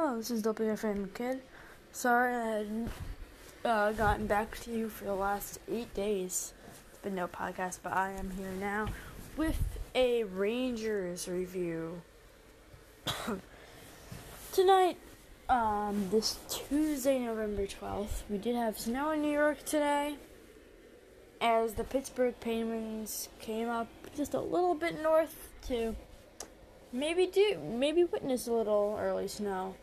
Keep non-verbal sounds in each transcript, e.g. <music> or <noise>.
Oh, this is WFM Kid. Sorry I hadn't uh, gotten back to you for the last eight days. It's been no podcast, but I am here now with a Rangers review. <coughs> Tonight, um, this Tuesday, November 12th, we did have snow in New York today as the Pittsburgh Penguins came up just a little bit north to maybe do maybe witness a little early snow,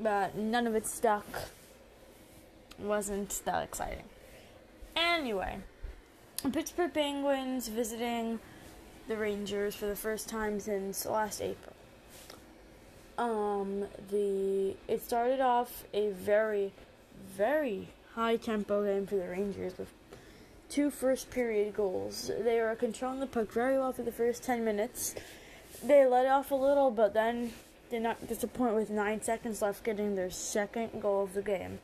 but none of it stuck. wasn't that exciting. Anyway, Pittsburgh Penguins visiting the Rangers for the first time since last April. Um, the it started off a very, very high tempo game for the Rangers with two first period goals. They were controlling the puck very well for the first ten minutes they let off a little, but then did not disappoint with nine seconds left, getting their second goal of the game.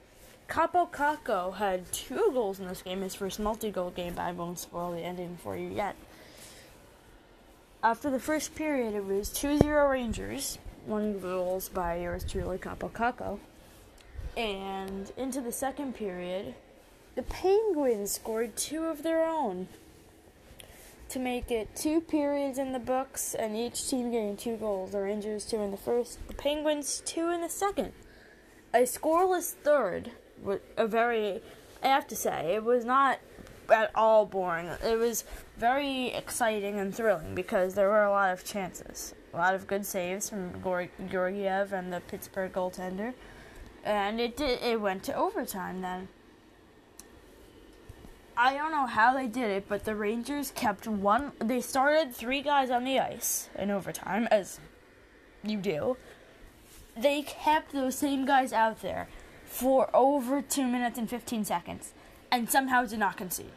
Kaapo Kakko had two goals in this game, his first multi-goal game, but I won't spoil the ending for you yet. After the first period, it was 2-0 Rangers, one goals by yours truly, Kaapo Kakko. And into the second period, the Penguins scored two of their own to make it two periods in the books and each team getting two goals. The Rangers two in the first, the Penguins two in the second. A scoreless third, a very, I have to say, it was not at all boring. It was very exciting and thrilling because there were a lot of chances, a lot of good saves from Georgiev and the Pittsburgh goaltender, and it did. It went to overtime then. I don't know how they did it, but the Rangers kept one. They started three guys on the ice in overtime, as you do. They kept those same guys out there for over two minutes and 15 seconds and somehow did not concede.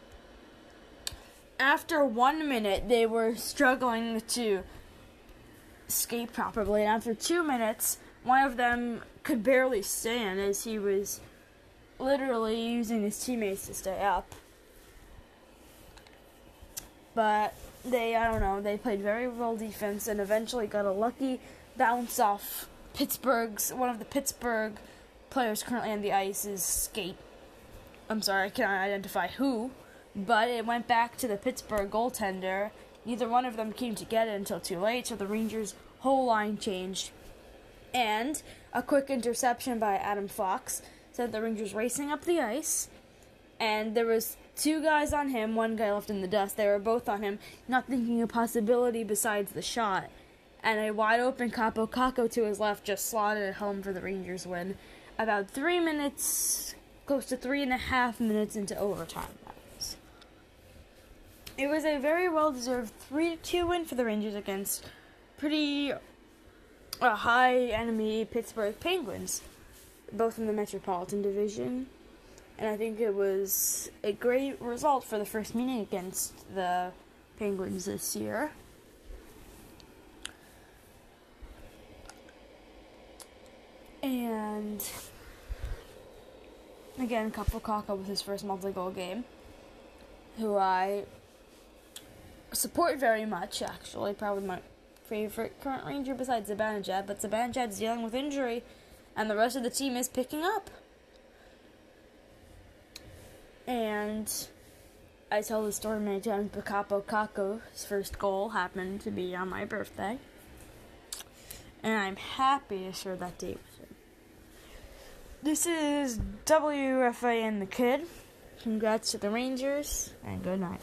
After one minute, they were struggling to skate properly, and after two minutes, one of them could barely stand as he was literally using his teammates to stay up but they I don't know they played very well defense and eventually got a lucky bounce off Pittsburgh's one of the Pittsburgh players currently on the ice is skate. I'm sorry I cannot identify who, but it went back to the Pittsburgh goaltender. Neither one of them came to get it until too late, so the Rangers' whole line changed. And a quick interception by Adam Fox sent the Rangers racing up the ice. And there was two guys on him, one guy left in the dust. They were both on him, not thinking a possibility besides the shot. And a wide open Kaapo Kakko to his left just slotted it home for the Rangers win. About three minutes, close to three and a half minutes into overtime. It was a very well deserved 3 2 win for the Rangers against pretty uh, high enemy Pittsburgh Penguins, both in the Metropolitan Division and I think it was a great result for the first meeting against the Penguins this year. And again, Kaapo Kakko was his first multi-goal game, who I support very much. Actually, probably my favorite current Ranger besides Zibanejad, but Zibanejad's dealing with injury, and the rest of the team is picking up. And I tell the story many times, but Kaapo Kakko's first goal happened to be on my birthday. And I'm happy to share that date with him. This is WFA and the Kid. Congrats to the Rangers, and good night.